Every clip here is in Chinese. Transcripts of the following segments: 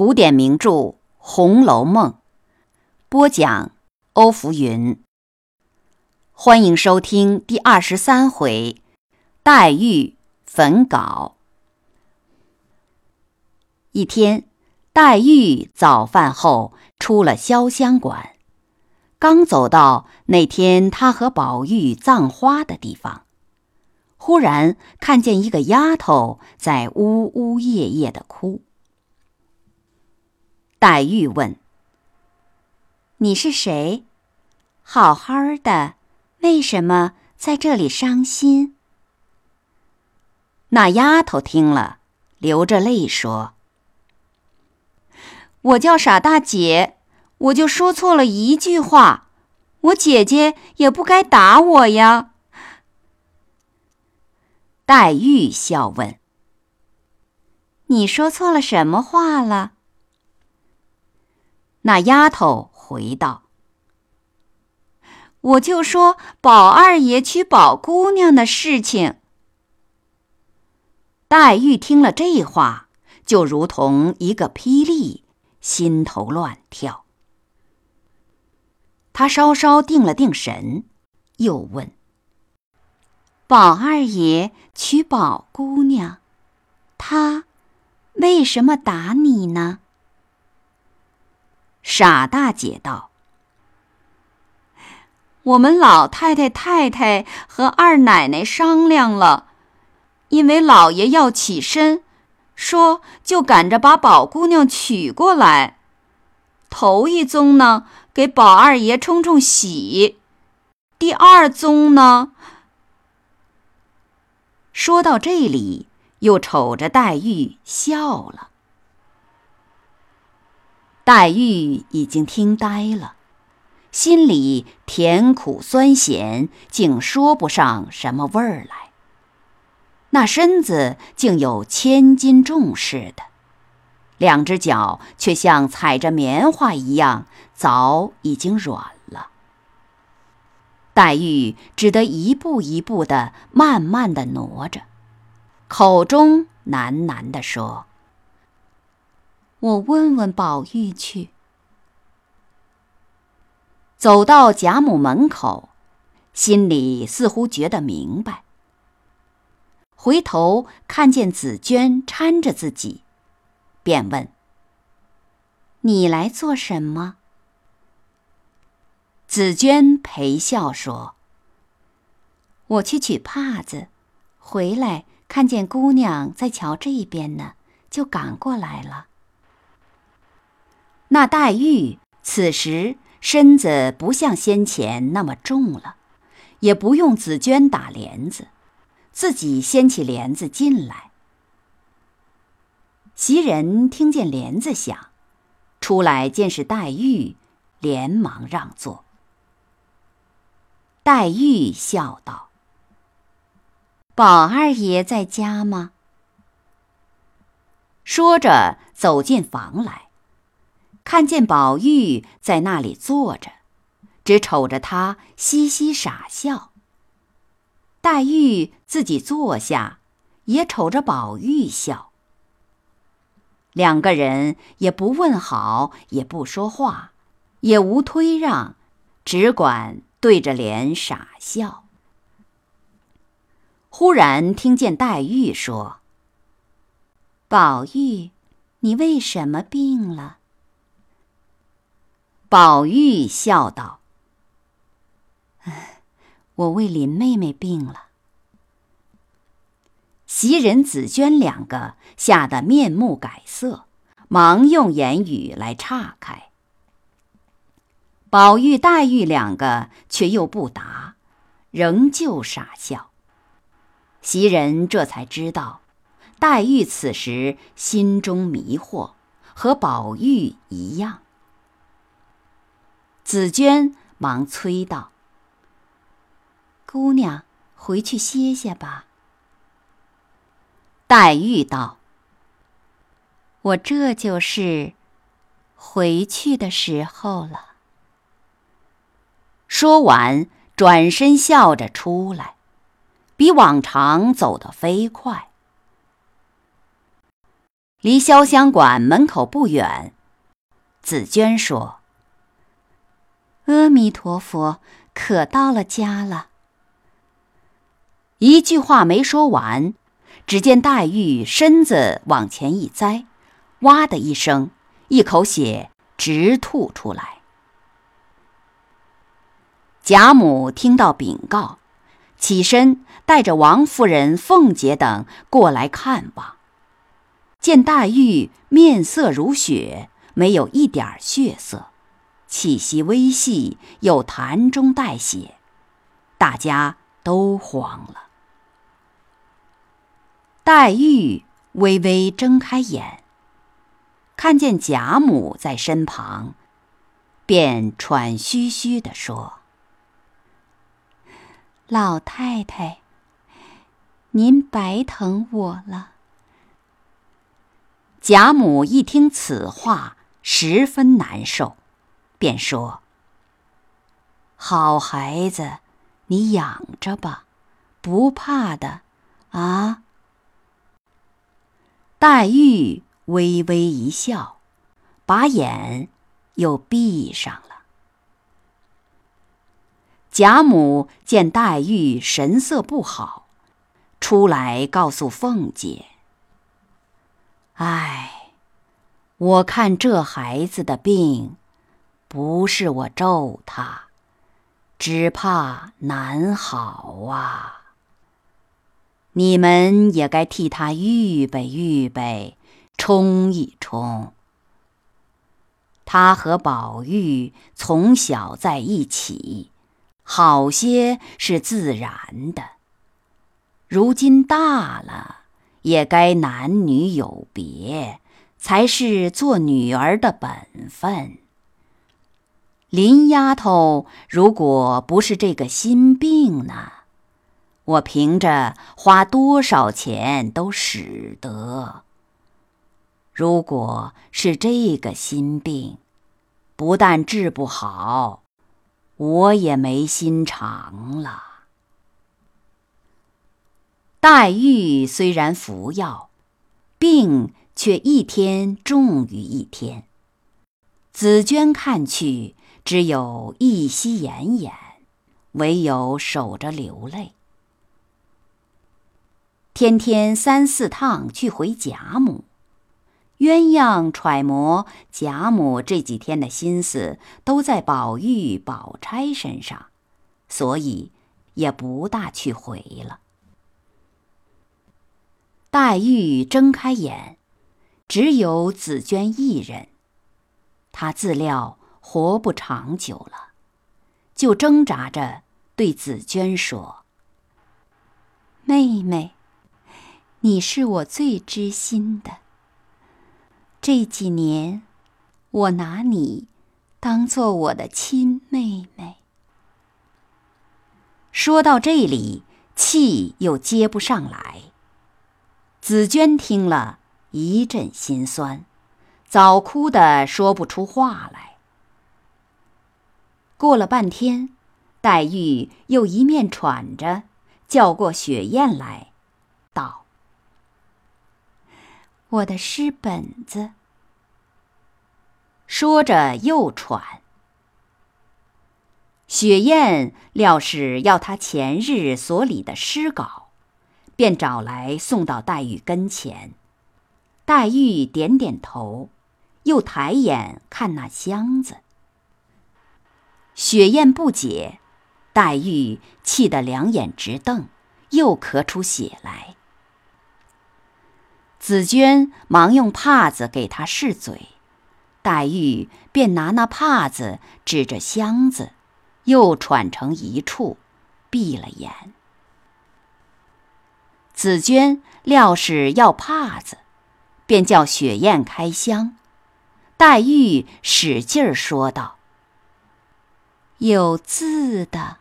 古典名著《红楼梦》播讲，欧福云。欢迎收听第二十三回，黛玉焚稿。一天，黛玉早饭后出了潇湘馆，刚走到那天她和宝玉葬花的地方，忽然看见一个丫头在呜呜咽咽的哭。黛玉问：“你是谁？好好的，为什么在这里伤心？”那丫头听了，流着泪说：“我叫傻大姐，我就说错了一句话，我姐姐也不该打我呀。”黛玉笑问：“你说错了什么话了？”那丫头回道：“我就说宝二爷娶宝姑娘的事情。”黛玉听了这话，就如同一个霹雳，心头乱跳。她稍稍定了定神，又问：“宝二爷娶宝姑娘，他为什么打你呢？”傻大姐道：“我们老太太、太太和二奶奶商量了，因为老爷要起身，说就赶着把宝姑娘娶过来。头一宗呢，给宝二爷冲冲喜；第二宗呢……”说到这里，又瞅着黛玉笑了。黛玉已经听呆了，心里甜苦酸咸，竟说不上什么味儿来。那身子竟有千斤重似的，两只脚却像踩着棉花一样，早已经软了。黛玉只得一步一步的、慢慢的挪着，口中喃喃地说。我问问宝玉去。走到贾母门口，心里似乎觉得明白。回头看见紫娟搀着自己，便问：“你来做什么？”紫娟陪笑说：“我去取帕子，回来看见姑娘在桥这边呢，就赶过来了。”那黛玉此时身子不像先前那么重了，也不用紫娟打帘子，自己掀起帘子进来。袭人听见帘子响，出来见是黛玉，连忙让座。黛玉笑道：“宝二爷在家吗？”说着走进房来。看见宝玉在那里坐着，只瞅着他嘻嘻傻笑。黛玉自己坐下，也瞅着宝玉笑。两个人也不问好，也不说话，也无推让，只管对着脸傻笑。忽然听见黛玉说：“宝玉，你为什么病了？”宝玉笑道：“，我为林妹妹病了。”袭人、紫娟两个吓得面目改色，忙用言语来岔开。宝玉、黛玉两个却又不答，仍旧傻笑。袭人这才知道，黛玉此时心中迷惑，和宝玉一样。紫娟忙催道：“姑娘，回去歇歇吧。”黛玉道：“我这就是回去的时候了。”说完，转身笑着出来，比往常走得飞快。离潇湘馆门口不远，紫娟说：“阿弥陀佛，可到了家了。”一句话没说完，只见黛玉身子往前一栽，哇的一声，一口血直吐出来。贾母听到禀告，起身带着王夫人、凤姐等过来看望。见黛玉面色如雪，没有一点血色，气息微细，又痰中带血，大家都慌了。黛玉微微睁开眼，看见贾母在身旁，便喘吁吁地说：“老太太，您白疼我了。”贾母一听此话，十分难受，便说：“好孩子，你养着吧，不怕的，啊。”黛玉微微一笑，把眼又闭上了。贾母见黛玉神色不好，出来告诉凤姐。唉，我看这孩子的病，不是我咒他，只怕难好啊。你们也该替他预备预备，冲一冲。他和宝玉从小在一起，好些是自然的。如今大了。也该男女有别，才是做女儿的本分。林丫头，如果不是这个心病呢，我凭着花多少钱都使得。如果是这个心病，不但治不好，我也没心肠了。黛玉虽然服药，病却一天重于一天。紫娟看去只有一息奄奄，唯有守着流泪。天天三四趟去回贾母，鸳鸯揣摩贾母这几天的心思都在宝玉、宝钗身上，所以也不大去回了。黛玉睁开眼，只有紫娟一人。她自料活不长久了，就挣扎着对紫娟说：“妹妹，你是我最知心的。这几年，我拿你当做我的亲妹妹。”说到这里，气又接不上来。紫娟听了一阵心酸，早哭得说不出话来。过了半天，黛玉又一面喘着，叫过雪雁来，道：“我的诗本子。”说着又喘。雪雁料是要他前日所理的诗稿。便找来送到黛玉跟前，黛玉点点头，又抬眼看那箱子。雪雁不解，黛玉气得两眼直瞪，又咳出血来。紫娟忙用帕子给她拭嘴，黛玉便拿那帕子指着箱子，又喘成一处，闭了眼。紫娟料是要帕子，便叫雪雁开箱。黛玉使劲儿说道：“有字的。”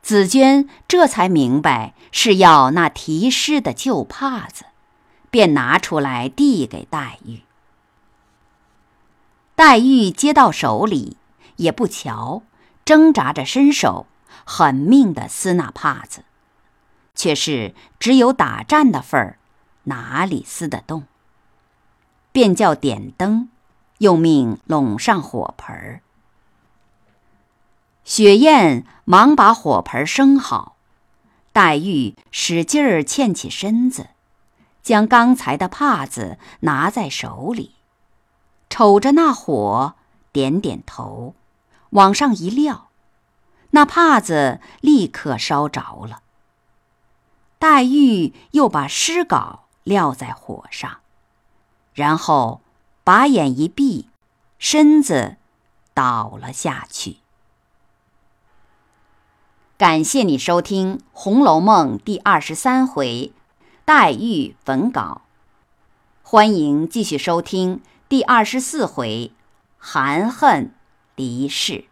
紫娟这才明白是要那题诗的旧帕子，便拿出来递给黛玉。黛玉接到手里，也不瞧，挣扎着伸手，狠命的撕那帕子。却是只有打颤的份儿，哪里撕得动，便叫点灯，又命拢上火盆儿。雪雁忙把火盆生好，黛玉使劲儿欠起身子，将刚才的帕子拿在手里，瞅着那火，点点头，往上一撂，那帕子立刻烧着了。黛玉又把诗稿撂在火上，然后把眼一闭，身子倒了下去。感谢你收听红楼梦第二十三回黛玉焚稿。欢迎继续收听第二十四回含恨离世。